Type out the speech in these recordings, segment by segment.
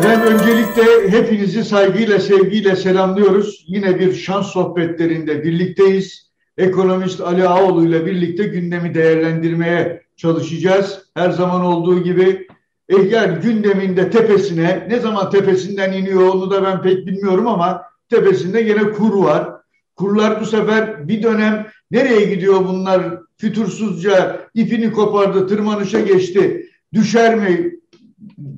Efendim öncelikle hepinizi saygıyla, sevgiyle selamlıyoruz. Yine bir şans sohbetlerinde birlikteyiz. Ekonomist Ali Ağoğlu ile birlikte gündemi değerlendirmeye çalışacağız. Her zaman olduğu gibi eh yani gündeminde tepesine, ne zaman tepesinden iniyor onu da ben pek bilmiyorum ama tepesinde yine kur var. Kurlar bu sefer bir dönem nereye gidiyor bunlar fütursuzca ipini kopardı, tırmanışa geçti. Düşer mi,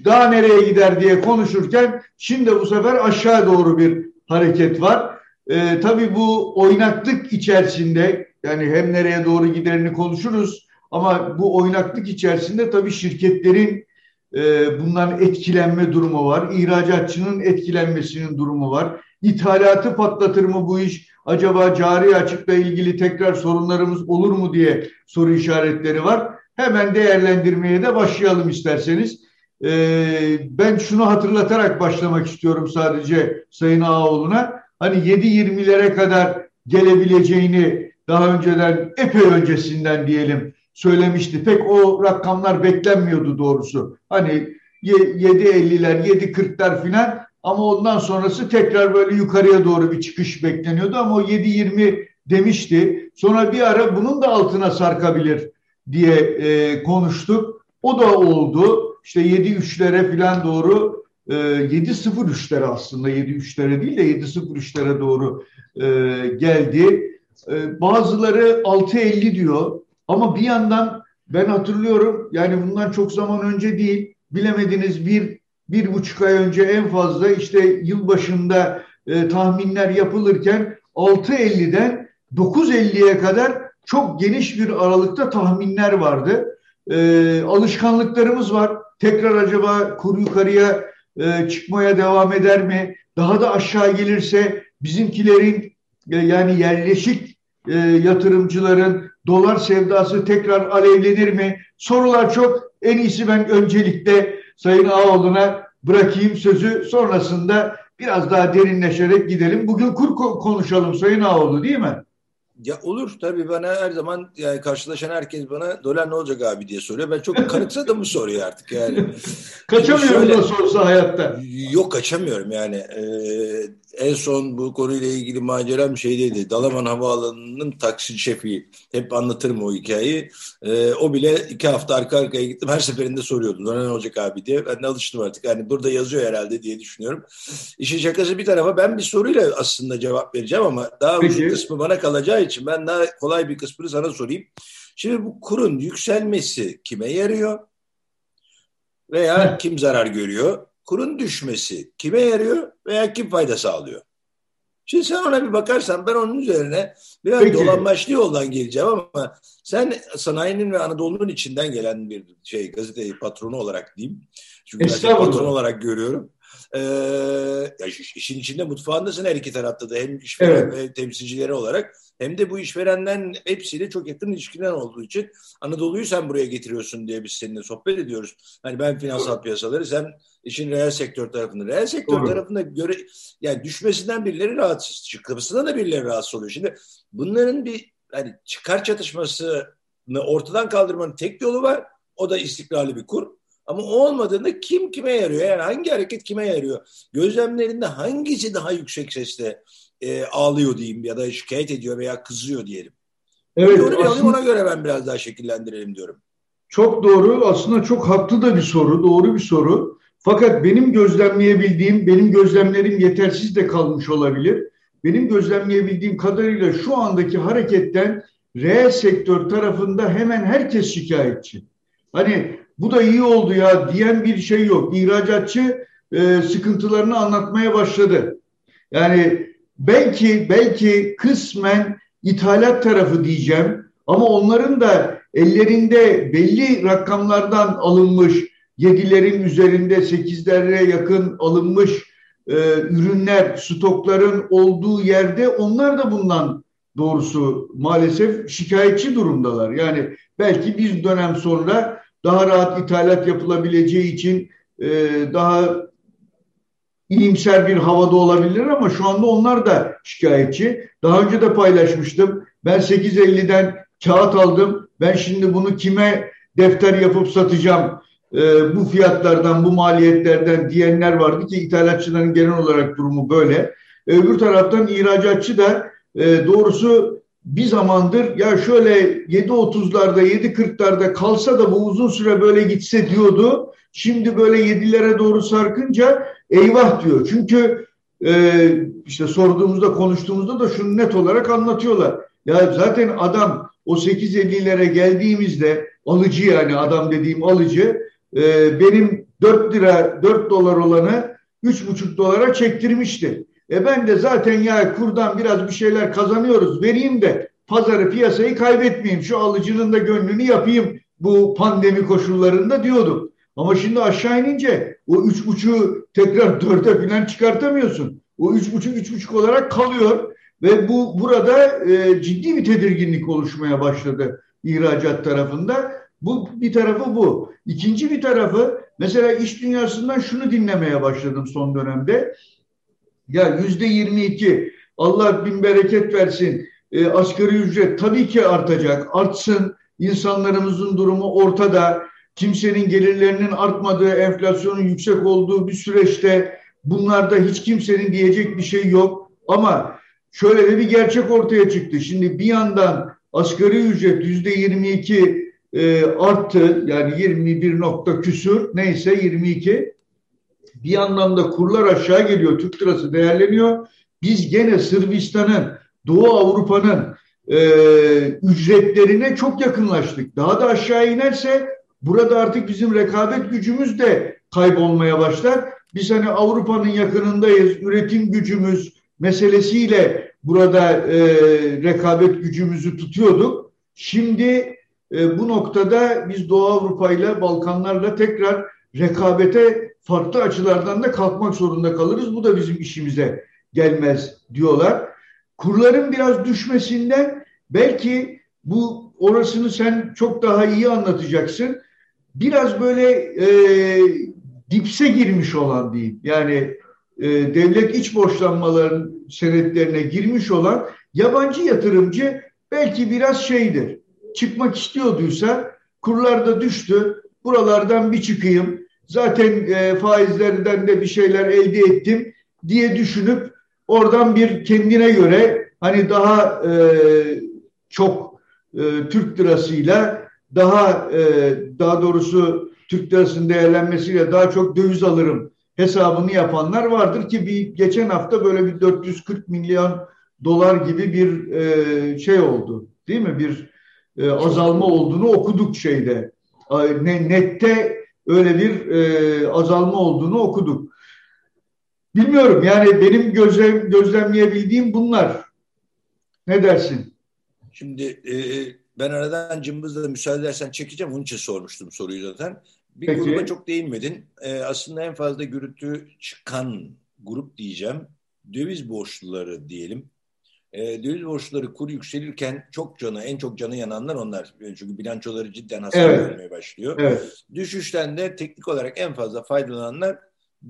daha nereye gider diye konuşurken şimdi bu sefer aşağı doğru bir hareket var. Ee, tabii bu oynaklık içerisinde yani hem nereye doğru giderini konuşuruz ama bu oynaklık içerisinde tabii şirketlerin e, bundan etkilenme durumu var. İhracatçının etkilenmesinin durumu var. İthalatı patlatır mı bu iş? Acaba cari açıkla ilgili tekrar sorunlarımız olur mu diye soru işaretleri var. Hemen değerlendirmeye de başlayalım isterseniz. Ee, ben şunu hatırlatarak başlamak istiyorum sadece Sayın Ağoğlu'na. Hani 7-20'lere kadar gelebileceğini daha önceden epey öncesinden diyelim söylemişti. Pek o rakamlar beklenmiyordu doğrusu. Hani 7.50'ler, 7.40'lar filan ama ondan sonrası tekrar böyle yukarıya doğru bir çıkış bekleniyordu ama o 7.20 demişti. Sonra bir ara bunun da altına sarkabilir diye e, konuştuk. O da oldu işte 7-3'lere falan doğru e, 7-0-3'lere aslında 7-3'lere değil de 7-0-3'lere doğru e, geldi. E, bazıları 6-50 diyor ama bir yandan ben hatırlıyorum yani bundan çok zaman önce değil bilemediniz bir bir buçuk ay önce en fazla işte yılbaşında e, tahminler yapılırken 6.50'den 9.50'ye kadar çok geniş bir aralıkta tahminler vardı. E, alışkanlıklarımız var tekrar acaba kur yukarıya e, çıkmaya devam eder mi? Daha da aşağı gelirse bizimkilerin e, yani yerleşik e, yatırımcıların dolar sevdası tekrar alevlenir mi? Sorular çok. En iyisi ben öncelikle Sayın Ağoğlu'na bırakayım sözü. Sonrasında biraz daha derinleşerek gidelim. Bugün kur konuşalım Sayın Ağoğlu değil mi? Ya olur tabii bana her zaman yani karşılaşan herkes bana dolar ne olacak abi diye soruyor. Ben çok kanıksadım bu soruyu artık yani. Kaçamıyorum da sorsa hayatta. Yok kaçamıyorum yani. Ee, en son bu konuyla ilgili maceram şeydeydi. Dalaman Havaalanı'nın taksi şefi. Hep anlatırım o hikayeyi. Ee, o bile iki hafta arka arkaya gittim. Her seferinde soruyordum. Ne olacak abi diye. Ben de alıştım artık. Yani burada yazıyor herhalde diye düşünüyorum. İşin şakası bir tarafa ben bir soruyla aslında cevap vereceğim ama daha uzun kısmı bana kalacağı için ben daha kolay bir kısmını sana sorayım. Şimdi bu kurun yükselmesi kime yarıyor? Veya kim zarar görüyor? Kurun düşmesi kime yarıyor veya kim fayda sağlıyor? Şimdi sen ona bir bakarsan ben onun üzerine biraz Peki. dolanbaşlı yoldan geleceğim ama sen sanayinin ve Anadolu'nun içinden gelen bir şey gazete patronu olarak diyeyim. Çünkü ben patron olarak görüyorum. Ee, ya işin içinde mutfağındasın her iki tarafta da hem işveren evet. ve temsilcileri olarak hem de bu işverenden hepsiyle çok yakın ilişkiler olduğu için Anadolu'yu sen buraya getiriyorsun diye biz seninle sohbet ediyoruz. Hani ben finansal Doğru. piyasaları sen işin reel sektör tarafında. Reel sektör Doğru. tarafında göre yani düşmesinden birileri rahatsız, çıkmasından da birileri rahatsız oluyor. Şimdi bunların bir hani çıkar çatışmasını ortadan kaldırmanın tek yolu var. O da istikrarlı bir kur. Ama olmadığında kim kime yarıyor? Yani hangi hareket kime yarıyor? Gözlemlerinde hangisi daha yüksek sesle e, ağlıyor diyeyim ya da şikayet ediyor veya kızıyor diyelim. Evet. Onu aslında, alayım, ona göre ben biraz daha şekillendirelim diyorum. Çok doğru. Aslında çok haklı da bir soru. Doğru bir soru. Fakat benim gözlemleyebildiğim, benim gözlemlerim yetersiz de kalmış olabilir. Benim gözlemleyebildiğim kadarıyla şu andaki hareketten reel sektör tarafında hemen herkes şikayetçi. Hani bu da iyi oldu ya diyen bir şey yok. İhracatçı e, sıkıntılarını anlatmaya başladı. Yani belki belki kısmen ithalat tarafı diyeceğim ama onların da ellerinde belli rakamlardan alınmış yedilerin üzerinde sekizlere yakın alınmış e, ürünler, stokların olduğu yerde onlar da bundan doğrusu maalesef şikayetçi durumdalar. Yani belki bir dönem sonra daha rahat ithalat yapılabileceği için e, daha iyimser bir havada olabilir ama şu anda onlar da şikayetçi. Daha önce de paylaşmıştım. Ben 8.50'den kağıt aldım. Ben şimdi bunu kime defter yapıp satacağım e, bu fiyatlardan, bu maliyetlerden diyenler vardı ki ithalatçıların genel olarak durumu böyle. Öbür taraftan ihracatçı da e, doğrusu bir zamandır ya şöyle 7.30'larda 7.40'larda kalsa da bu uzun süre böyle gitse diyordu. Şimdi böyle 7'lere doğru sarkınca eyvah diyor. Çünkü e, işte sorduğumuzda konuştuğumuzda da şunu net olarak anlatıyorlar. Ya zaten adam o 8.50'lere geldiğimizde alıcı yani adam dediğim alıcı e, benim 4 lira 4 dolar olanı 3,5 dolara çektirmişti. E ben de zaten ya kurdan biraz bir şeyler kazanıyoruz vereyim de pazarı piyasayı kaybetmeyeyim şu alıcının da gönlünü yapayım bu pandemi koşullarında diyordum. Ama şimdi aşağı inince o üç buçuğu tekrar dörde falan çıkartamıyorsun. O üç buçuk üç buçuk olarak kalıyor ve bu burada e, ciddi bir tedirginlik oluşmaya başladı ihracat tarafında. Bu bir tarafı bu. İkinci bir tarafı mesela iş dünyasından şunu dinlemeye başladım son dönemde. Ya yüzde yirmi iki. Allah bin bereket versin. E, asgari ücret tabii ki artacak. Artsın. İnsanlarımızın durumu ortada. Kimsenin gelirlerinin artmadığı enflasyonun yüksek olduğu bir süreçte bunlarda hiç kimsenin diyecek bir şey yok. Ama şöyle de bir gerçek ortaya çıktı. Şimdi bir yandan asgari ücret yüzde yirmi iki e, arttı. Yani 21 nokta küsür. Neyse 22 bir anlamda kurlar aşağı geliyor. Türk lirası değerleniyor. Biz gene Sırbistan'ın, Doğu Avrupa'nın e, ücretlerine çok yakınlaştık. Daha da aşağı inerse burada artık bizim rekabet gücümüz de kaybolmaya başlar. Biz hani Avrupa'nın yakınındayız. Üretim gücümüz meselesiyle burada e, rekabet gücümüzü tutuyorduk. Şimdi e, bu noktada biz Doğu Avrupa ile Balkanlarla tekrar rekabete farklı açılardan da kalkmak zorunda kalırız. Bu da bizim işimize gelmez diyorlar. Kurların biraz düşmesinden belki bu orasını sen çok daha iyi anlatacaksın. Biraz böyle e, dipse girmiş olan diyeyim. Yani e, devlet iç borçlanmaların senetlerine girmiş olan yabancı yatırımcı belki biraz şeydir. Çıkmak istiyorduysa kurlarda düştü. Buralardan bir çıkayım. Zaten e, faizlerden de bir şeyler elde ettim diye düşünüp oradan bir kendine göre hani daha e, çok e, Türk lirasıyla daha e, daha doğrusu Türk lirasının değerlenmesiyle daha çok döviz alırım hesabını yapanlar vardır ki bir geçen hafta böyle bir 440 milyon dolar gibi bir e, şey oldu değil mi? Bir e, azalma olduğunu okuduk şeyde nette öyle bir e, azalma olduğunu okuduk. Bilmiyorum yani benim gözlem, gözlemleyebildiğim bunlar. Ne dersin? Şimdi e, ben aradan cımbızla müsaade edersen çekeceğim. Onun için sormuştum soruyu zaten. Bir Peki. gruba çok değinmedin. E, aslında en fazla gürültü çıkan grup diyeceğim. Döviz borçluları diyelim. E, döviz borçları kur yükselirken çok canı, en çok canı yananlar onlar. Çünkü bilançoları cidden hasar evet. vermeye başlıyor. Evet. Düşüşten de teknik olarak en fazla faydalananlar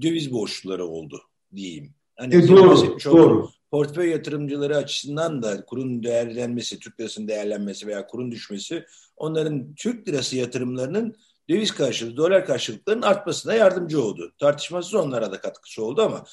döviz borçluları oldu diyeyim. Hani e, doğru, doğru. Portföy yatırımcıları açısından da kurun değerlenmesi, Türk lirasının değerlenmesi veya kurun düşmesi onların Türk lirası yatırımlarının döviz karşılığı, dolar karşılıklarının artmasına yardımcı oldu. Tartışmasız onlara da katkısı oldu ama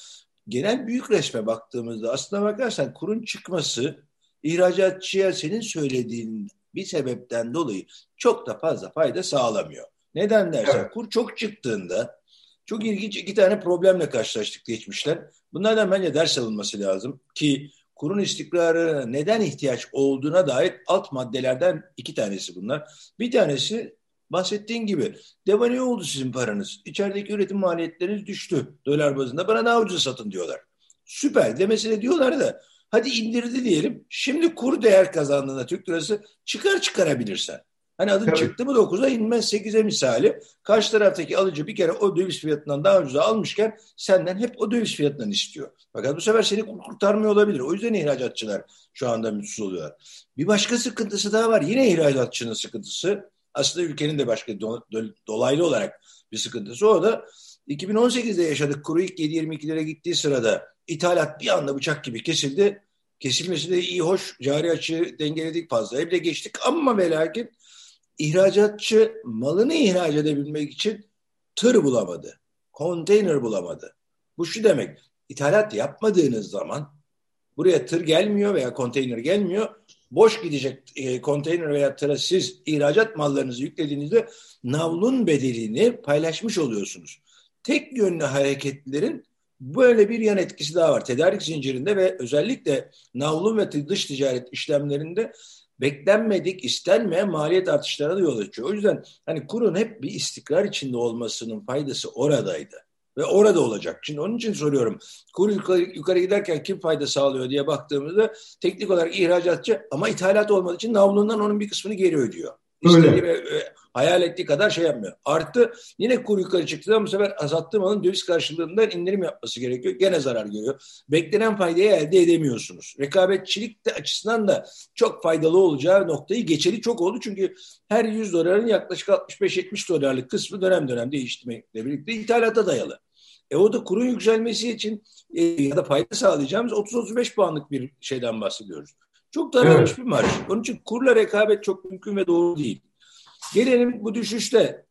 genel büyük resme baktığımızda aslına bakarsan kurun çıkması ihracatçıya senin söylediğin bir sebepten dolayı çok da fazla fayda sağlamıyor. Neden dersen evet. kur çok çıktığında çok ilginç iki tane problemle karşılaştık geçmişler. Bunlardan bence ders alınması lazım ki kurun istikrarı neden ihtiyaç olduğuna dair alt maddelerden iki tanesi bunlar. Bir tanesi bahsettiğin gibi devane oldu sizin paranız. İçerideki üretim maliyetleriniz düştü dolar bazında. Bana daha ucuz satın diyorlar. Süper demesine diyorlar da hadi indirdi diyelim. Şimdi kur değer kazandığında Türk lirası çıkar çıkarabilirsen. Hani adın Tabii. çıktı mı 9'a inmez 8'e misali. Karşı taraftaki alıcı bir kere o döviz fiyatından daha ucuza almışken senden hep o döviz fiyatından istiyor. Fakat bu sefer seni kurtarmıyor olabilir. O yüzden ihracatçılar şu anda mutsuz oluyorlar. Bir başka sıkıntısı daha var. Yine ihracatçının sıkıntısı aslında ülkenin de başka do, do, dolaylı olarak bir sıkıntısı. O da 2018'de yaşadık kuru ilk 7.22'lere gittiği sırada ithalat bir anda bıçak gibi kesildi. Kesilmesi de iyi hoş cari açığı dengeledik fazla. Evde geçtik ama ve lakin ihracatçı malını ihraç edebilmek için tır bulamadı, konteyner bulamadı. Bu şu demek, ithalat yapmadığınız zaman buraya tır gelmiyor veya konteyner gelmiyor. Boş gidecek e, konteyner veya tıra siz ihracat mallarınızı yüklediğinizde navlun bedelini paylaşmış oluyorsunuz. Tek yönlü hareketlerin böyle bir yan etkisi daha var. Tedarik zincirinde ve özellikle navlun ve dış ticaret işlemlerinde beklenmedik, istenmeyen maliyet artışlarına yol açıyor. O yüzden hani kurun hep bir istikrar içinde olmasının faydası oradaydı. Ve orada olacak. Şimdi onun için soruyorum. Kur yukarı, yukarı giderken kim fayda sağlıyor diye baktığımızda teknik olarak ihracatçı ama ithalat olmadığı için navlundan onun bir kısmını geri ödüyor. İstediği ve e, hayal ettiği kadar şey yapmıyor. Artı yine kur yukarı çıktı ama bu sefer azalttığı malın döviz karşılığında indirim yapması gerekiyor. Gene zarar görüyor. Beklenen faydayı elde edemiyorsunuz. Rekabetçilik de açısından da çok faydalı olacağı noktayı geçeli çok oldu. Çünkü her 100 doların yaklaşık 65-70 dolarlık kısmı dönem dönem değiştirmekle birlikte ithalata dayalı. E o da kurun yükselmesi için e, ya da fayda sağlayacağımız 30-35 puanlık bir şeyden bahsediyoruz. Çok daralmış evet. bir marj. Onun için kurla rekabet çok mümkün ve doğru değil. Gelelim bu düşüşte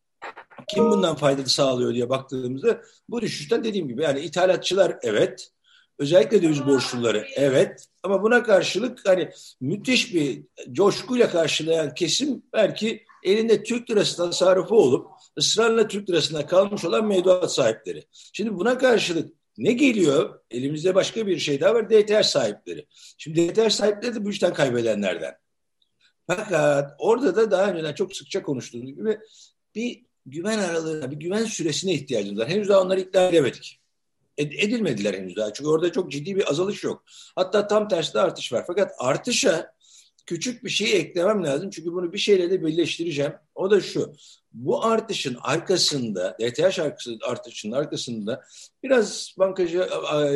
kim bundan fayda sağlıyor diye baktığımızda bu düşüşten dediğim gibi yani ithalatçılar evet, özellikle döviz borçluları evet ama buna karşılık hani müthiş bir coşkuyla karşılayan kesim belki elinde Türk lirası tasarrufu olup ısrarla Türk lirasına kalmış olan mevduat sahipleri. Şimdi buna karşılık ne geliyor? Elimizde başka bir şey daha var. DTH sahipleri. Şimdi DTH sahipleri de bu işten kaybedenlerden. Fakat orada da daha önceden çok sıkça konuştuğumuz gibi bir güven aralığına, bir güven süresine ihtiyacımız var. Henüz daha onları ikna edemedik. Edilmediler henüz daha. Çünkü orada çok ciddi bir azalış yok. Hatta tam tersi de artış var. Fakat artışa küçük bir şey eklemem lazım. Çünkü bunu bir şeyle de birleştireceğim. O da şu. Bu artışın arkasında, DTH artışının arkasında biraz bankacı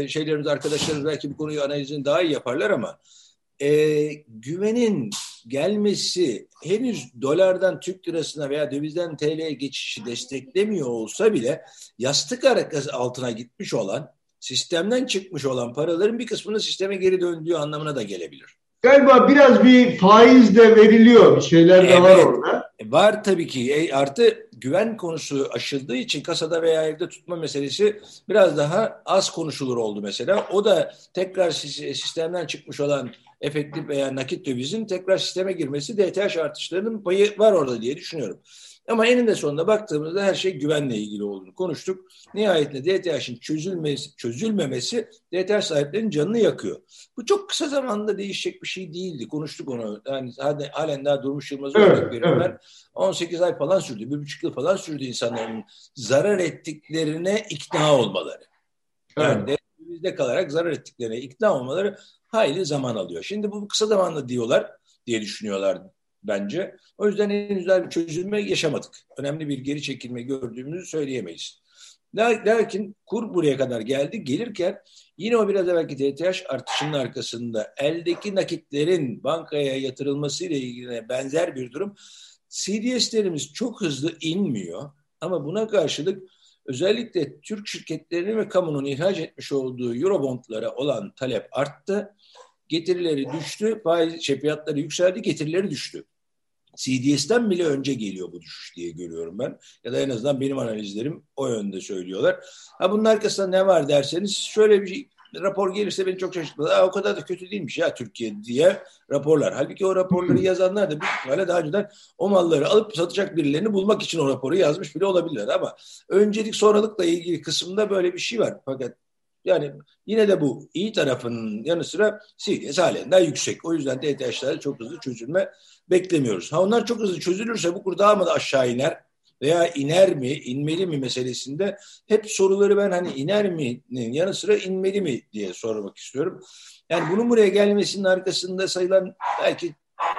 şeylerimiz, arkadaşlarımız belki bu konuyu analizini daha iyi yaparlar ama e, güvenin gelmesi henüz dolardan Türk lirasına veya dövizden TL'ye geçişi desteklemiyor olsa bile yastık altına gitmiş olan, sistemden çıkmış olan paraların bir kısmının sisteme geri döndüğü anlamına da gelebilir. Galiba biraz bir faiz de veriliyor. Bir şeyler de evet, var orada. E, var tabii ki. E, artı güven konusu aşıldığı için kasada veya evde tutma meselesi biraz daha az konuşulur oldu mesela. O da tekrar sistemden çıkmış olan efektif veya nakit dövizin tekrar sisteme girmesi DTH artışlarının payı var orada diye düşünüyorum. Ama eninde sonunda baktığımızda her şey güvenle ilgili olduğunu konuştuk. Nihayetinde DTH'in çözülmesi, çözülmemesi DTH sahiplerinin canını yakıyor. Bu çok kısa zamanda değişecek bir şey değildi. Konuştuk onu. Yani halen daha Durmuş Yılmaz'ı evet, örnek veriyorum evet. ben. 18 ay falan sürdü. Bir buçuk yıl falan sürdü insanların zarar ettiklerine ikna olmaları. Yani evet. bizde kalarak zarar ettiklerine ikna olmaları hayli zaman alıyor. Şimdi bu kısa zamanda diyorlar diye düşünüyorlar bence. O yüzden henüz daha bir çözülme yaşamadık. Önemli bir geri çekilme gördüğümüzü söyleyemeyiz. Lakin kur buraya kadar geldi. Gelirken yine o biraz evvelki DTH artışının arkasında eldeki nakitlerin bankaya yatırılması ile ilgili benzer bir durum. CDS'lerimiz çok hızlı inmiyor ama buna karşılık özellikle Türk şirketlerinin ve kamunun ihraç etmiş olduğu Eurobondlara olan talep arttı. Getirileri düştü, faiz şey, fiyatları yükseldi, getirileri düştü. CDS'ten bile önce geliyor bu düşüş diye görüyorum ben. Ya da en azından benim analizlerim o yönde söylüyorlar. Ha bunun arkasında ne var derseniz şöyle bir şey, rapor gelirse beni çok şaşırtmadı. o kadar da kötü değilmiş ya Türkiye diye raporlar. Halbuki o raporları yazanlar da büyük ihtimalle daha önceden o malları alıp satacak birilerini bulmak için o raporu yazmış bile olabilirler. Ama öncelik sonralıkla ilgili kısımda böyle bir şey var. Fakat yani yine de bu iyi tarafının yanı sıra CDS halen yüksek. O yüzden DTH'lerde çok hızlı çözülme beklemiyoruz. Ha onlar çok hızlı çözülürse bu kur daha mı da aşağı iner veya iner mi, inmeli mi meselesinde hep soruları ben hani iner mi'nin yanı sıra inmeli mi diye sormak istiyorum. Yani bunun buraya gelmesinin arkasında sayılan belki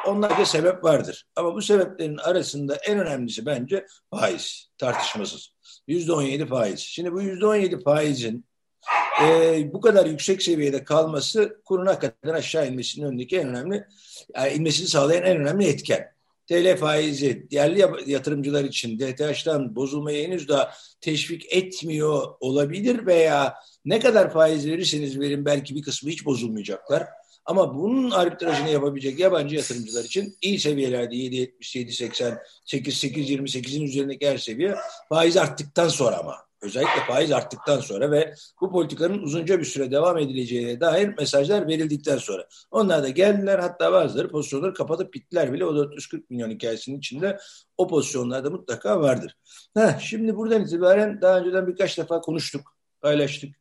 onlarca sebep vardır. Ama bu sebeplerin arasında en önemlisi bence faiz, tartışmasız. Yüzde on yedi faiz. Şimdi bu yüzde on yedi faizin e, bu kadar yüksek seviyede kalması kurun hakikaten aşağı inmesinin önündeki en önemli, yani inmesini sağlayan en önemli etken. TL faizi yerli yatırımcılar için DTH'dan bozulmayı henüz daha teşvik etmiyor olabilir veya ne kadar faiz verirseniz verin belki bir kısmı hiç bozulmayacaklar. Ama bunun arbitrajını yapabilecek yabancı yatırımcılar için iyi seviyelerde 7.70, 7.80, 8, 8.28'in üzerindeki her seviye faiz arttıktan sonra ama özellikle faiz arttıktan sonra ve bu politikanın uzunca bir süre devam edileceğine dair mesajlar verildikten sonra. Onlar da geldiler hatta bazıları pozisyonları kapatıp gittiler bile. O 440 milyon hikayesinin içinde o pozisyonlarda mutlaka vardır. Heh, şimdi buradan itibaren daha önceden birkaç defa konuştuk, paylaştık.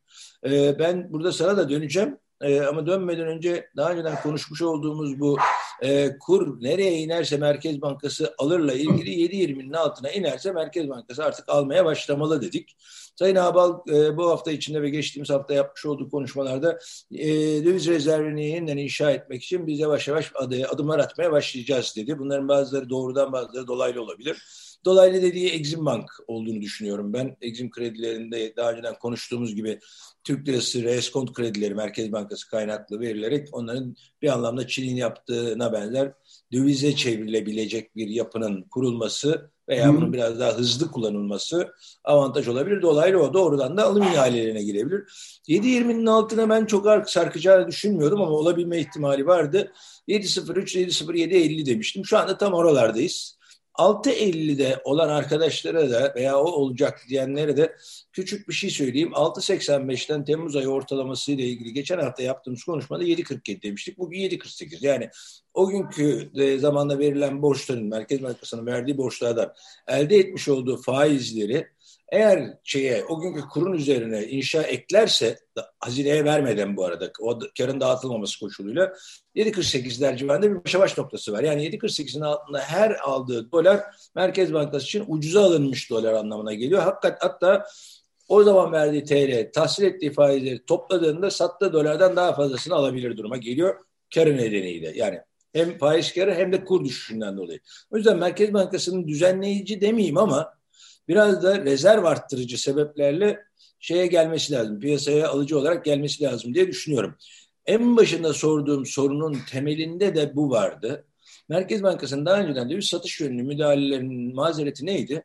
Ee, ben burada sana da döneceğim. Ee, ama dönmeden önce daha önceden konuşmuş olduğumuz bu e, kur nereye inerse Merkez Bankası alırla ilgili 7.20'nin altına inerse Merkez Bankası artık almaya başlamalı dedik. Sayın Abal e, bu hafta içinde ve geçtiğimiz hafta yapmış olduğu konuşmalarda e, döviz rezervini yeniden inşa etmek için biz yavaş yavaş adı, adımlar atmaya başlayacağız dedi. Bunların bazıları doğrudan bazıları dolaylı olabilir. Dolaylı dediği Exim Bank olduğunu düşünüyorum ben. Exim kredilerinde daha önceden konuştuğumuz gibi Türk lirası reskont kredileri Merkez Bankası kaynaklı verilerek onların bir anlamda Çin'in yaptığına benzer dövize çevrilebilecek bir yapının kurulması veya bunun biraz daha hızlı kullanılması avantaj olabilir. Dolaylı o doğrudan da alım ihalelerine girebilir. 7.20'nin altına ben çok sarkacağını düşünmüyordum ama olabilme ihtimali vardı. 7.03, 7.07, 7.50 demiştim. Şu anda tam oralardayız. 6.50'de olan arkadaşlara da veya o olacak diyenlere de küçük bir şey söyleyeyim. 6.85'ten Temmuz ayı ortalaması ile ilgili geçen hafta yaptığımız konuşmada 7.47 demiştik. Bugün 7.48. Yani o günkü zamanda verilen borçların, Merkez Bankası'nın verdiği borçlardan elde etmiş olduğu faizleri eğer şeye o günkü kurun üzerine inşa eklerse hazineye vermeden bu arada o karın dağıtılmaması koşuluyla 7.48'ler civarında bir başa baş noktası var. Yani 7.48'in altında her aldığı dolar Merkez Bankası için ucuza alınmış dolar anlamına geliyor. Hakikat, hatta o zaman verdiği TL tahsil ettiği faizleri topladığında sattığı dolardan daha fazlasını alabilir duruma geliyor karı nedeniyle. Yani hem faiz karı hem de kur düşüşünden dolayı. O yüzden Merkez Bankası'nın düzenleyici demeyeyim ama biraz da rezerv arttırıcı sebeplerle şeye gelmesi lazım. Piyasaya alıcı olarak gelmesi lazım diye düşünüyorum. En başında sorduğum sorunun temelinde de bu vardı. Merkez Bankası'nın daha önceden de bir satış yönlü müdahalelerinin mazereti neydi?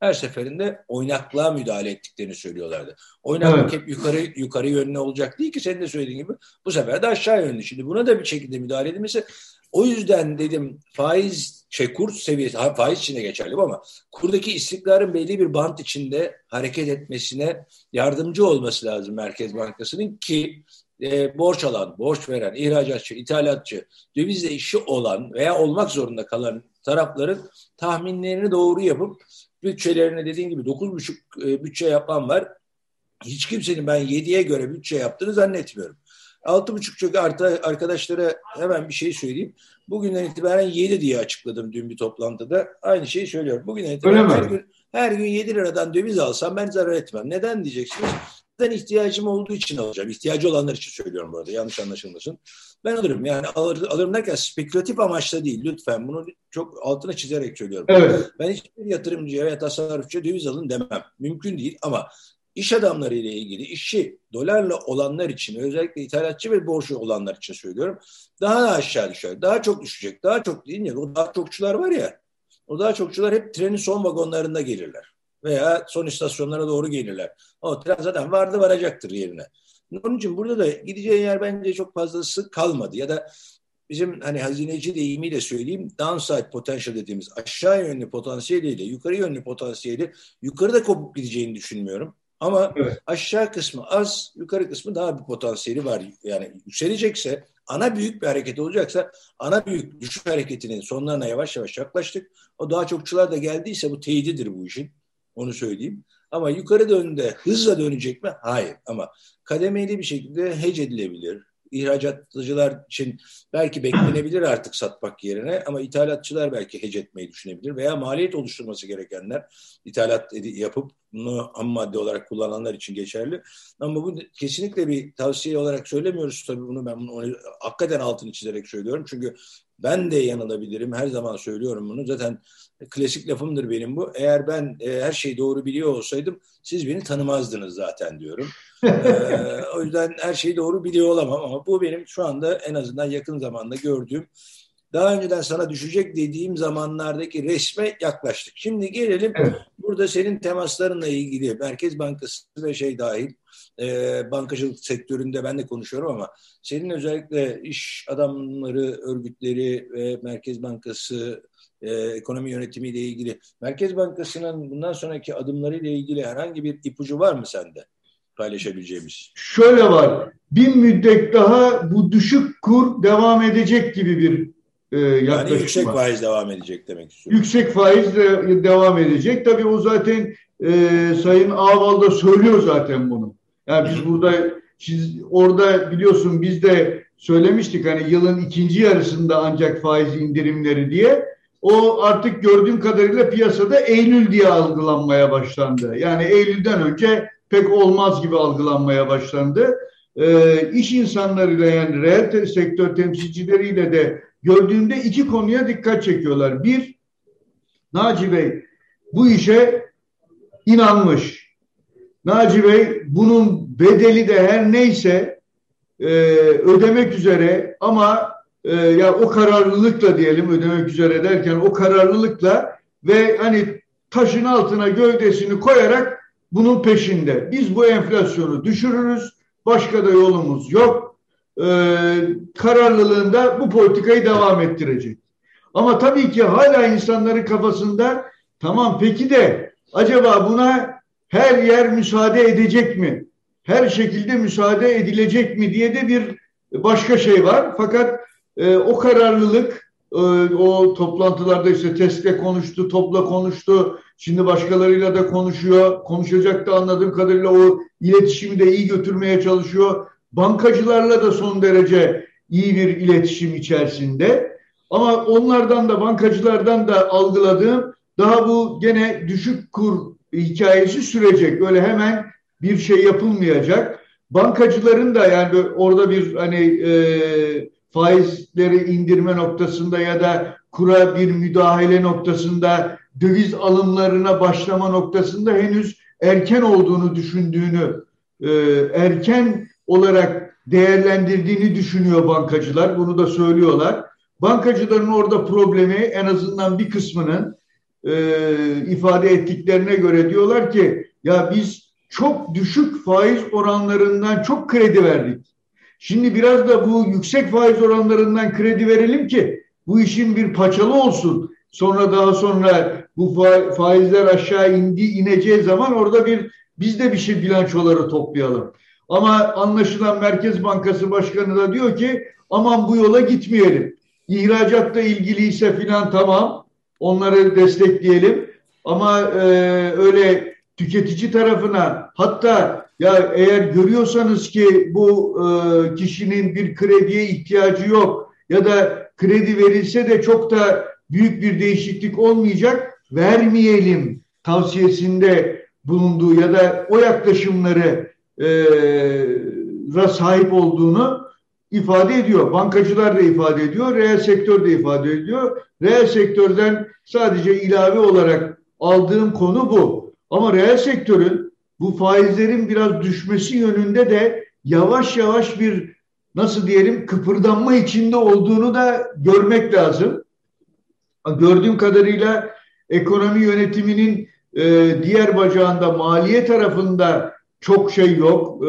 Her seferinde oynaklığa müdahale ettiklerini söylüyorlardı. Oynaklık evet. hep yukarı yukarı yönlü olacak değil ki senin de söylediğin gibi. Bu sefer de aşağı yönlü. Şimdi buna da bir şekilde müdahale edilmesi. O yüzden dedim faiz şey kur seviyesi faiz içinde geçerli ama kurdaki istikrarın belli bir bant içinde hareket etmesine yardımcı olması lazım Merkez Bankası'nın ki e, borç alan, borç veren, ihracatçı, ithalatçı, dövizle işi olan veya olmak zorunda kalan tarafların tahminlerini doğru yapıp bütçelerini dediğin gibi 9,5 e, bütçe yapan var. Hiç kimsenin ben 7'ye göre bütçe yaptığını zannetmiyorum. Altı buçuk çok artı arkadaşlara hemen bir şey söyleyeyim. Bugünden itibaren 7 diye açıkladım dün bir toplantıda. Aynı şeyi söylüyorum. Bugünden itibaren her gün, her gün 7 liradan döviz alsam ben zarar etmem. Neden diyeceksiniz? Zaten ihtiyacım olduğu için alacağım. İhtiyacı olanlar için söylüyorum burada. Yanlış anlaşılmasın. Ben alırım. Yani alır, alırım derken spekülatif amaçla değil. Lütfen bunu çok altına çizerek söylüyorum. Evet. Ben hiçbir yatırımcıya veya tasarrufçuya döviz alın demem. Mümkün değil ama iş adamları ile ilgili işi dolarla olanlar için özellikle ithalatçı ve borçlu olanlar için söylüyorum. Daha da aşağı düşer. Daha çok düşecek. Daha çok değil ya. O daha çokçular var ya. O daha çokçular hep trenin son vagonlarında gelirler. Veya son istasyonlara doğru gelirler. O tren zaten vardı varacaktır yerine. Onun için burada da gideceği yer bence çok fazlası kalmadı. Ya da bizim hani hazineci deyimiyle söyleyeyim downside potential dediğimiz aşağı yönlü potansiyeliyle yukarı yönlü potansiyeli yukarıda kopup gideceğini düşünmüyorum. Ama evet. aşağı kısmı az, yukarı kısmı daha bir potansiyeli var. Yani yükselecekse, ana büyük bir hareket olacaksa, ana büyük düşüş hareketinin sonlarına yavaş yavaş yaklaştık. O daha çokçular da geldiyse bu teyididir bu işin. Onu söyleyeyim. Ama yukarı döndüğünde hızla dönecek mi? Hayır. Ama kademeli bir şekilde hece edilebilir ihracatçılar için belki beklenebilir artık satmak yerine ama ithalatçılar belki hece etmeyi düşünebilir veya maliyet oluşturması gerekenler ithalat yapıp bunu ham madde olarak kullananlar için geçerli. Ama bu kesinlikle bir tavsiye olarak söylemiyoruz tabii bunu ben bunu onu, hakikaten altını çizerek söylüyorum. Çünkü ben de yanılabilirim. Her zaman söylüyorum bunu. Zaten klasik lafımdır benim bu. Eğer ben e, her şeyi doğru biliyor olsaydım siz beni tanımazdınız zaten diyorum. Ee, o yüzden her şeyi doğru biliyor olamam ama bu benim şu anda en azından yakın zamanda gördüğüm daha önceden sana düşecek dediğim zamanlardaki resme yaklaştık. Şimdi gelelim evet. burada senin temaslarınla ilgili Merkez Bankası ve şey dahil e, bankacılık sektöründe ben de konuşuyorum ama senin özellikle iş adamları, örgütleri ve Merkez Bankası e, ekonomi yönetimiyle ilgili Merkez Bankası'nın bundan sonraki adımlarıyla ilgili herhangi bir ipucu var mı sende paylaşabileceğimiz? Şöyle var. Bir müddet daha bu düşük kur devam edecek gibi bir e, yaklaşım yani yüksek var. faiz devam edecek demek istiyorum. Yüksek faiz de devam edecek. Tabii o zaten e, Sayın Ağval da söylüyor zaten bunu. Yani biz burada siz orada biliyorsun biz de söylemiştik hani yılın ikinci yarısında ancak faiz indirimleri diye. O artık gördüğüm kadarıyla piyasada Eylül diye algılanmaya başlandı. Yani Eylül'den önce pek olmaz gibi algılanmaya başlandı. Ee, iş insanlarıyla yani reel sektör temsilcileriyle de gördüğümde iki konuya dikkat çekiyorlar. Bir, Naci Bey bu işe inanmış. Naci Bey bunun bedeli de her neyse e, ödemek üzere ama e, ya o kararlılıkla diyelim ödemek üzere derken o kararlılıkla ve hani taşın altına gövdesini koyarak bunun peşinde. Biz bu enflasyonu düşürürüz. Başka da yolumuz yok. E, kararlılığında bu politikayı devam ettirecek. Ama tabii ki hala insanların kafasında tamam peki de acaba buna her yer müsaade edecek mi? Her şekilde müsaade edilecek mi diye de bir başka şey var. Fakat e, o kararlılık o toplantılarda işte TESK'le konuştu, TOP'la konuştu. Şimdi başkalarıyla da konuşuyor. Konuşacak da anladığım kadarıyla o iletişimi de iyi götürmeye çalışıyor. Bankacılarla da son derece iyi bir iletişim içerisinde. Ama onlardan da bankacılardan da algıladığım daha bu gene düşük kur hikayesi sürecek. Öyle hemen bir şey yapılmayacak. Bankacıların da yani orada bir hani e, faizleri indirme noktasında ya da kura bir müdahale noktasında döviz alımlarına başlama noktasında henüz erken olduğunu düşündüğünü e, erken olarak değerlendirdiğini düşünüyor bankacılar. Bunu da söylüyorlar. Bankacıların orada problemi en azından bir kısmının e, ifade ettiklerine göre diyorlar ki ya biz çok düşük faiz oranlarından çok kredi verdik. Şimdi biraz da bu yüksek faiz oranlarından kredi verelim ki bu işin bir paçalı olsun. Sonra daha sonra bu faizler aşağı indi ineceği zaman orada bir biz de bir şey bilançoları toplayalım. Ama anlaşılan Merkez Bankası Başkanı da diyor ki aman bu yola gitmeyelim. İhracatla ilgiliyse filan tamam onları destekleyelim. Ama e, öyle tüketici tarafına hatta ya eğer görüyorsanız ki bu e, kişinin bir krediye ihtiyacı yok ya da kredi verilse de çok da büyük bir değişiklik olmayacak vermeyelim tavsiyesinde bulunduğu ya da o yaklaşımları e, sahip olduğunu ifade ediyor. Bankacılar da ifade ediyor, reel sektör de ifade ediyor. Reel sektörden sadece ilave olarak aldığım konu bu. Ama reel sektörün bu faizlerin biraz düşmesi yönünde de yavaş yavaş bir nasıl diyelim kıpırdanma içinde olduğunu da görmek lazım. Gördüğüm kadarıyla ekonomi yönetiminin e, diğer bacağında maliye tarafında çok şey yok. E,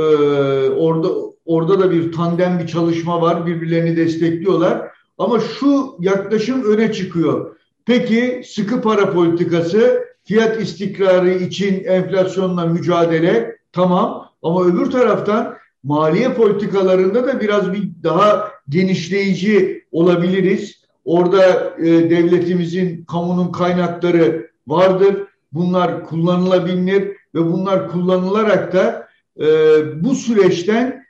orada orada da bir tandem bir çalışma var. Birbirlerini destekliyorlar. Ama şu yaklaşım öne çıkıyor. Peki sıkı para politikası, fiyat istikrarı için enflasyonla mücadele tamam ama öbür taraftan maliye politikalarında da biraz bir daha genişleyici olabiliriz. Orada e, devletimizin, kamunun kaynakları vardır. Bunlar kullanılabilir ve bunlar kullanılarak da e, bu süreçten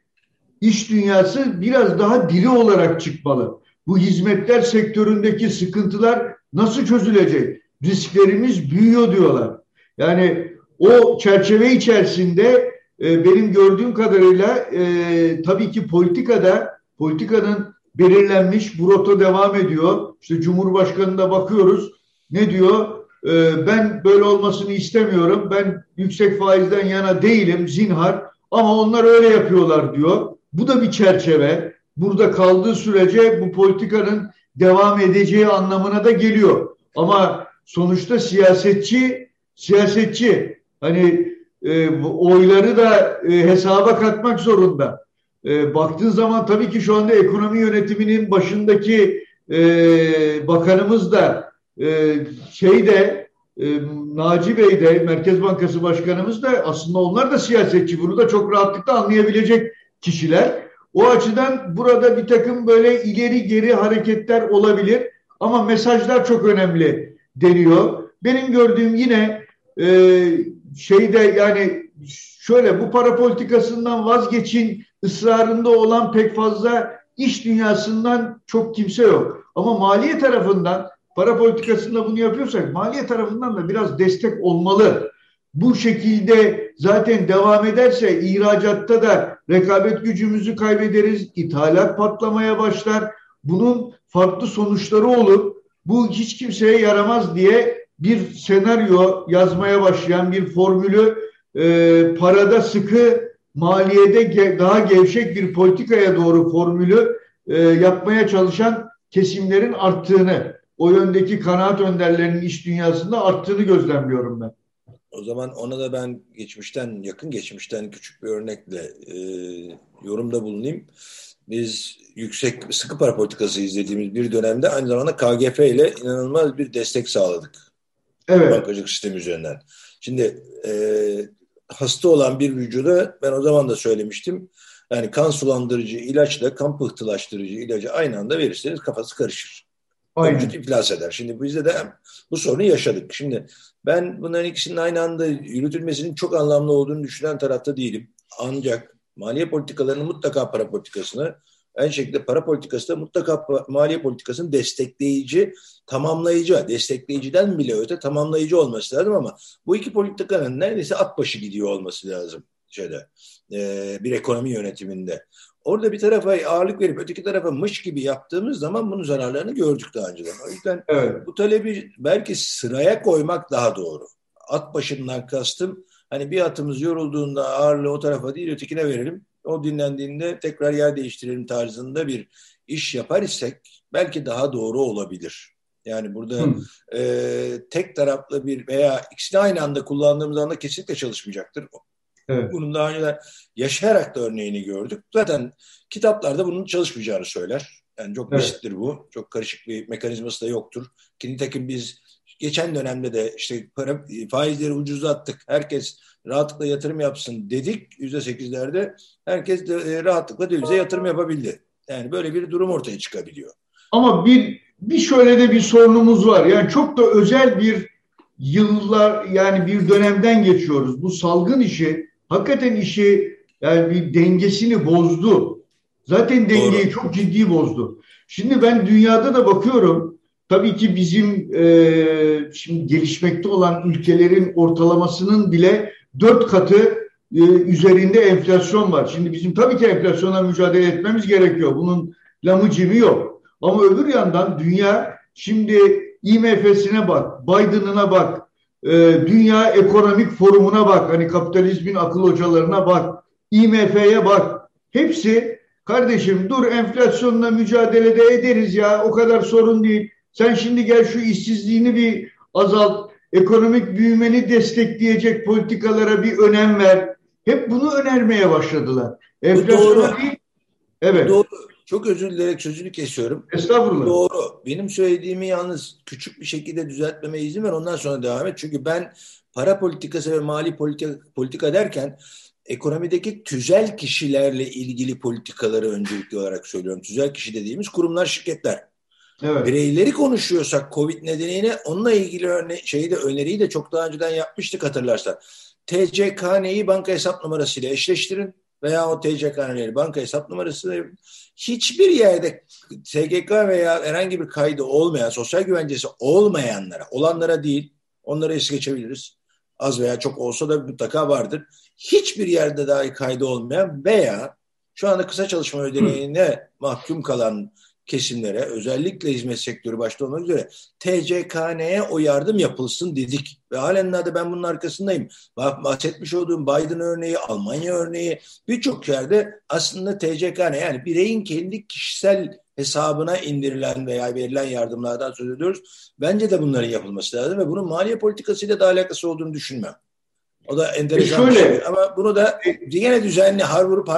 iş dünyası biraz daha diri olarak çıkmalı. Bu hizmetler sektöründeki sıkıntılar nasıl çözülecek? Risklerimiz büyüyor diyorlar. Yani o çerçeve içerisinde e, benim gördüğüm kadarıyla e, tabii ki politikada politikanın belirlenmiş bu rota devam ediyor. İşte Cumhurbaşkanı'na bakıyoruz. Ne diyor? E, ben böyle olmasını istemiyorum. Ben yüksek faizden yana değilim zinhar ama onlar öyle yapıyorlar diyor. Bu da bir çerçeve. Burada kaldığı sürece bu politikanın devam edeceği anlamına da geliyor. Ama sonuçta siyasetçi siyasetçi hani e, oyları da e, hesaba katmak zorunda. E, baktığın zaman tabii ki şu anda ekonomi yönetiminin başındaki e, bakanımız da e, şey de e, Naci Bey de Merkez Bankası Başkanımız da aslında onlar da siyasetçi. Bunu da çok rahatlıkla anlayabilecek kişiler. O açıdan burada bir takım böyle ileri geri hareketler olabilir ama mesajlar çok önemli deniyor. Benim gördüğüm yine e, şeyde yani şöyle bu para politikasından vazgeçin ısrarında olan pek fazla iş dünyasından çok kimse yok. Ama maliye tarafından para politikasında bunu yapıyorsak maliye tarafından da biraz destek olmalı. Bu şekilde zaten devam ederse ihracatta da rekabet gücümüzü kaybederiz, ithalat patlamaya başlar. Bunun farklı sonuçları olur. Bu hiç kimseye yaramaz diye bir senaryo yazmaya başlayan bir formülü e, parada sıkı maliyede ge daha gevşek bir politikaya doğru formülü e, yapmaya çalışan kesimlerin arttığını, o yöndeki kanaat önderlerinin iş dünyasında arttığını gözlemliyorum ben. O zaman ona da ben geçmişten, yakın geçmişten küçük bir örnekle e, yorumda bulunayım. Biz yüksek sıkı para politikası izlediğimiz bir dönemde aynı zamanda KGF ile inanılmaz bir destek sağladık. Evet. Bankacılık sistemi üzerinden. Şimdi e, hasta olan bir vücuda ben o zaman da söylemiştim. Yani kan sulandırıcı ilaçla kan pıhtılaştırıcı ilacı aynı anda verirseniz kafası karışır. Aynen. Vücut iflas eder. Şimdi bizde de bu sorunu yaşadık. Şimdi ben bunların ikisinin aynı anda yürütülmesinin çok anlamlı olduğunu düşünen tarafta değilim. Ancak maliye politikalarının mutlaka para politikasını Aynı şekilde para politikası da mutlaka maliye politikasının destekleyici, tamamlayıcı, destekleyiciden bile öte tamamlayıcı olması lazım ama bu iki politikanın neredeyse at başı gidiyor olması lazım şeyde e, bir ekonomi yönetiminde. Orada bir tarafa ağırlık verip öteki tarafa mış gibi yaptığımız zaman bunun zararlarını gördük daha önceden. O yüzden evet. bu talebi belki sıraya koymak daha doğru. At başından kastım hani bir atımız yorulduğunda ağırlığı o tarafa değil ötekine verelim o dinlendiğinde tekrar yer değiştirelim tarzında bir iş yapar isek belki daha doğru olabilir. Yani burada e, tek taraflı bir veya ikisini aynı anda kullandığımız anda kesinlikle çalışmayacaktır. Evet. Bunun daha önce yaşayarak da örneğini gördük. Zaten kitaplarda bunun çalışmayacağını söyler. Yani çok evet. basittir bu. Çok karışık bir mekanizması da yoktur. Ki nitekim biz geçen dönemde de işte para, faizleri ucuzlattık. Herkes rahatlıkla yatırım yapsın dedik yüzde sekizlerde. Herkes de e, rahatlıkla dövize yatırım yapabildi. Yani böyle bir durum ortaya çıkabiliyor. Ama bir bir şöyle de bir sorunumuz var. Yani çok da özel bir yıllar yani bir dönemden geçiyoruz. Bu salgın işi hakikaten işi yani bir dengesini bozdu. Zaten dengeyi Doğru. çok ciddi bozdu. Şimdi ben dünyada da bakıyorum. Tabii ki bizim e, şimdi gelişmekte olan ülkelerin ortalamasının bile dört katı e, üzerinde enflasyon var. Şimdi bizim tabii ki enflasyona mücadele etmemiz gerekiyor. Bunun lamıcımı yok. Ama öbür yandan dünya şimdi IMF'sine bak, Biden'ına bak, e, Dünya Ekonomik Forumuna bak, hani kapitalizmin akıl hocalarına bak, IMF'ye bak. Hepsi kardeşim dur enflasyonla mücadelede ederiz ya o kadar sorun değil. Sen şimdi gel şu işsizliğini bir azalt ekonomik büyümeni destekleyecek politikalara bir önem ver. Hep bunu önermeye başladılar. Enflasyon değil. Evet. Doğru. Çok özür dilerim sözünü kesiyorum. Estağfurullah. Doğru. Benim söylediğimi yalnız küçük bir şekilde düzeltmeme izin ver ondan sonra devam et. Çünkü ben para politikası ve mali politika, politika derken ekonomideki tüzel kişilerle ilgili politikaları öncelikli olarak söylüyorum. Tüzel kişi dediğimiz kurumlar, şirketler. Evet. Bireyleri konuşuyorsak Covid nedeniyle onunla ilgili örne şeyi de öneriyi de çok daha önceden yapmıştık hatırlarsan. TCKN'yi banka hesap numarasıyla eşleştirin veya o TCKN'leri banka hesap numarası hiçbir yerde SGK veya herhangi bir kaydı olmayan, sosyal güvencesi olmayanlara, olanlara değil, onları es geçebiliriz. Az veya çok olsa da mutlaka vardır. Hiçbir yerde dahi kaydı olmayan veya şu anda kısa çalışma ödeneğine mahkum kalan kesimlere özellikle hizmet sektörü başta olmak üzere TCKN'ye o yardım yapılsın dedik. Ve halen de ben bunun arkasındayım. Bahsetmiş olduğum Biden örneği, Almanya örneği birçok yerde aslında TCKN yani bireyin kendi kişisel hesabına indirilen veya verilen yardımlardan söz ediyoruz. Bence de bunların yapılması lazım ve bunun maliye politikasıyla da alakası olduğunu düşünmem. O da enteresan e şöyle, bir şey. Ama bunu da yine düzenli har vurup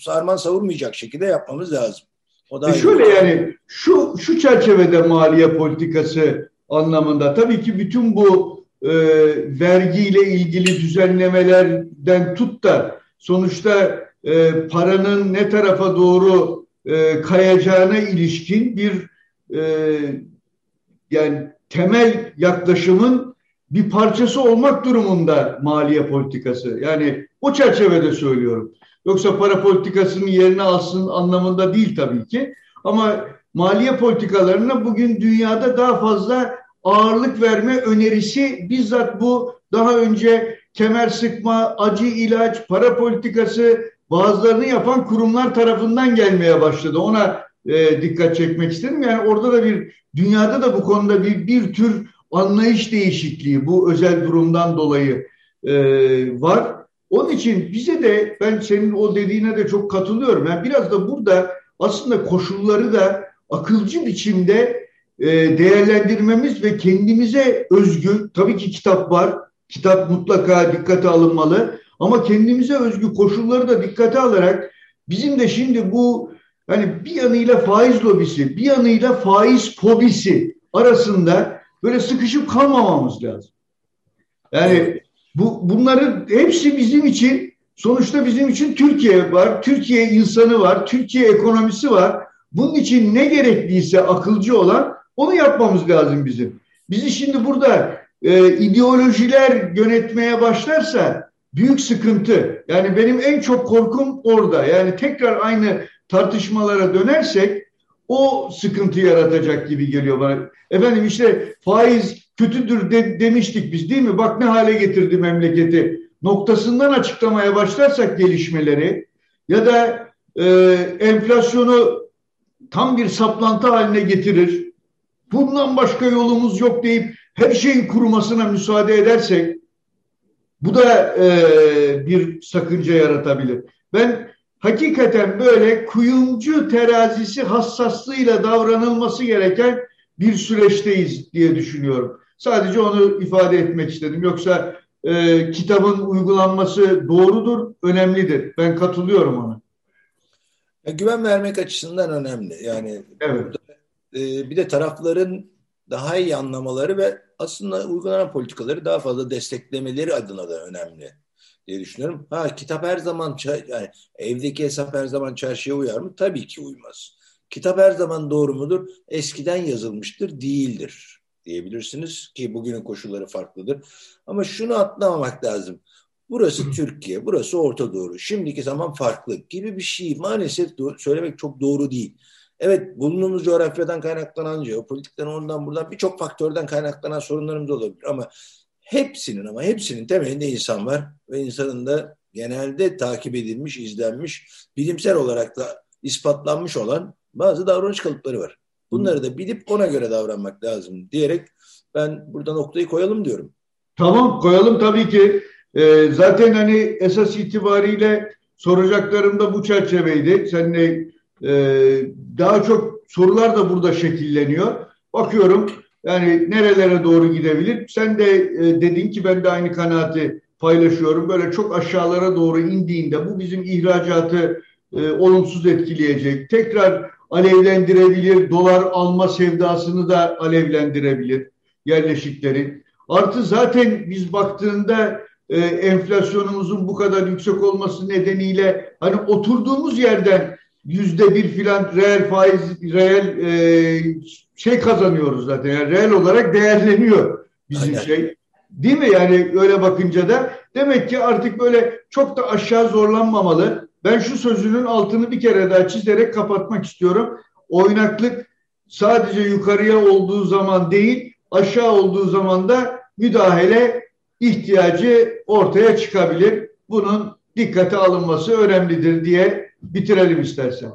sarman savurmayacak şekilde yapmamız lazım. O da e şöyle yani şu şu çerçevede maliye politikası anlamında tabii ki bütün bu e, vergiyle ilgili düzenlemelerden tut da sonuçta e, paranın ne tarafa doğru e, kayacağına ilişkin bir e, yani temel yaklaşımın bir parçası olmak durumunda maliye politikası. Yani o çerçevede söylüyorum. Yoksa para politikasının yerini alsın anlamında değil tabii ki. Ama maliye politikalarına bugün dünyada daha fazla ağırlık verme önerisi bizzat bu daha önce kemer sıkma, acı ilaç, para politikası bazılarını yapan kurumlar tarafından gelmeye başladı. Ona e, dikkat çekmek istedim. Yani orada da bir dünyada da bu konuda bir bir tür anlayış değişikliği bu özel durumdan dolayı e, var. Onun için bize de ben senin o dediğine de çok katılıyorum. Yani biraz da burada aslında koşulları da akılcı biçimde e, değerlendirmemiz ve kendimize özgü tabii ki kitap var. Kitap mutlaka dikkate alınmalı. Ama kendimize özgü koşulları da dikkate alarak bizim de şimdi bu hani bir yanıyla faiz lobisi, bir yanıyla faiz fobisi arasında böyle sıkışıp kalmamamız lazım. Yani bu bunların hepsi bizim için sonuçta bizim için Türkiye var, Türkiye insanı var, Türkiye ekonomisi var. Bunun için ne gerekliyse akılcı olan onu yapmamız lazım bizim. Bizi şimdi burada e, ideolojiler yönetmeye başlarsa büyük sıkıntı. Yani benim en çok korkum orada. Yani tekrar aynı tartışmalara dönersek o sıkıntı yaratacak gibi geliyor bana. Efendim işte faiz kötüdür de, demiştik biz değil mi? Bak ne hale getirdi memleketi. Noktasından açıklamaya başlarsak gelişmeleri ya da e, enflasyonu tam bir saplantı haline getirir. Bundan başka yolumuz yok deyip her şeyin kurumasına müsaade edersek bu da e, bir sakınca yaratabilir. Ben hakikaten böyle kuyumcu terazisi hassaslığıyla davranılması gereken bir süreçteyiz diye düşünüyorum. Sadece onu ifade etmek istedim. Yoksa e, kitabın uygulanması doğrudur, önemlidir. Ben katılıyorum ona. E, güven vermek açısından önemli. Yani evet. burada, e, bir de tarafların daha iyi anlamaları ve aslında uygulanan politikaları daha fazla desteklemeleri adına da önemli diye düşünüyorum. Ha kitap her zaman yani evdeki hesap her zaman çarşıya uyar mı? Tabii ki uymaz. Kitap her zaman doğru mudur? Eskiden yazılmıştır, değildir diyebilirsiniz ki bugünün koşulları farklıdır. Ama şunu atlamamak lazım. Burası Türkiye, burası Orta Doğu. Şimdiki zaman farklı gibi bir şey maalesef söylemek çok doğru değil. Evet bulunduğumuz coğrafyadan kaynaklanan, jeopolitikten ondan buradan birçok faktörden kaynaklanan sorunlarımız olabilir ama hepsinin ama hepsinin temelinde insan var ve insanın da genelde takip edilmiş, izlenmiş, bilimsel olarak da ispatlanmış olan bazı davranış kalıpları var. Bunları da bilip ona göre davranmak lazım diyerek ben burada noktayı koyalım diyorum. Tamam koyalım tabii ki. Ee, zaten hani esas itibariyle soracaklarım da bu çerçeveydi. Seninle e, daha çok sorular da burada şekilleniyor. Bakıyorum yani nerelere doğru gidebilir? Sen de e, dedin ki ben de aynı kanaati paylaşıyorum. Böyle çok aşağılara doğru indiğinde bu bizim ihracatı e, olumsuz etkileyecek. Tekrar alevlendirebilir. Dolar alma sevdasını da alevlendirebilir yerleşiklerin. Artı zaten biz baktığında e, enflasyonumuzun bu kadar yüksek olması nedeniyle hani oturduğumuz yerden yüzde bir filan reel faiz, reel e, şey kazanıyoruz zaten. Yani reel olarak değerleniyor bizim Aynen. şey. Değil mi? Yani öyle bakınca da demek ki artık böyle çok da aşağı zorlanmamalı. Ben şu sözünün altını bir kere daha çizerek kapatmak istiyorum. Oynaklık sadece yukarıya olduğu zaman değil, aşağı olduğu zaman da müdahale ihtiyacı ortaya çıkabilir. Bunun dikkate alınması önemlidir diye bitirelim istersen.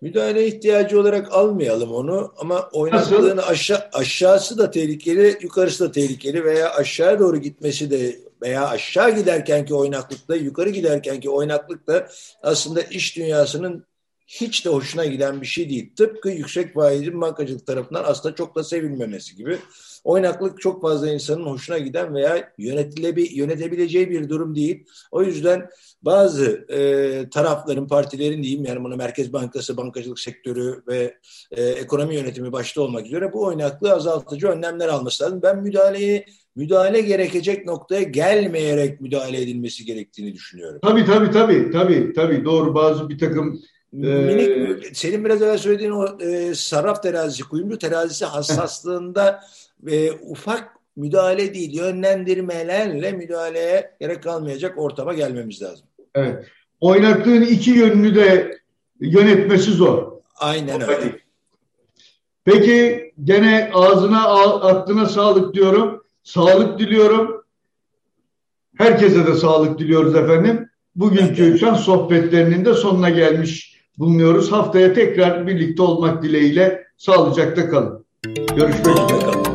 Müdahale ihtiyacı olarak almayalım onu ama oynaklığın aşağı, aşağısı da tehlikeli, yukarısı da tehlikeli veya aşağı doğru gitmesi de veya aşağı giderkenki oynaklıkta, yukarı giderkenki oynaklıkta aslında iş dünyasının hiç de hoşuna giden bir şey değil. Tıpkı yüksek faizin bankacılık tarafından aslında çok da sevilmemesi gibi. Oynaklık çok fazla insanın hoşuna giden veya yönetebileceği bir durum değil. O yüzden bazı e, tarafların, partilerin diyeyim yani bunu Merkez Bankası, bankacılık sektörü ve e, ekonomi yönetimi başta olmak üzere bu oynaklığı azaltıcı önlemler alması lazım. Ben müdahaleyi müdahale gerekecek noktaya gelmeyerek müdahale edilmesi gerektiğini düşünüyorum. Tabii tabii tabii tabii tabii doğru bazı bir takım Minik, ee, senin biraz evvel söylediğin o e, sarraf terazisi, kuyumcu terazisi hassaslığında e, ufak müdahale değil, yönlendirmelerle müdahaleye gerek kalmayacak ortama gelmemiz lazım. Evet. Oynaklığın iki yönünü de yönetmesi zor. Aynen öyle. Peki gene ağzına aklına sağlık diyorum. Sağlık diliyorum. Herkese de sağlık diliyoruz efendim. Bugünkü şans sohbetlerinin de sonuna gelmiş bulunuyoruz. Haftaya tekrar birlikte olmak dileğiyle sağlıcakla kalın. Görüşmek üzere.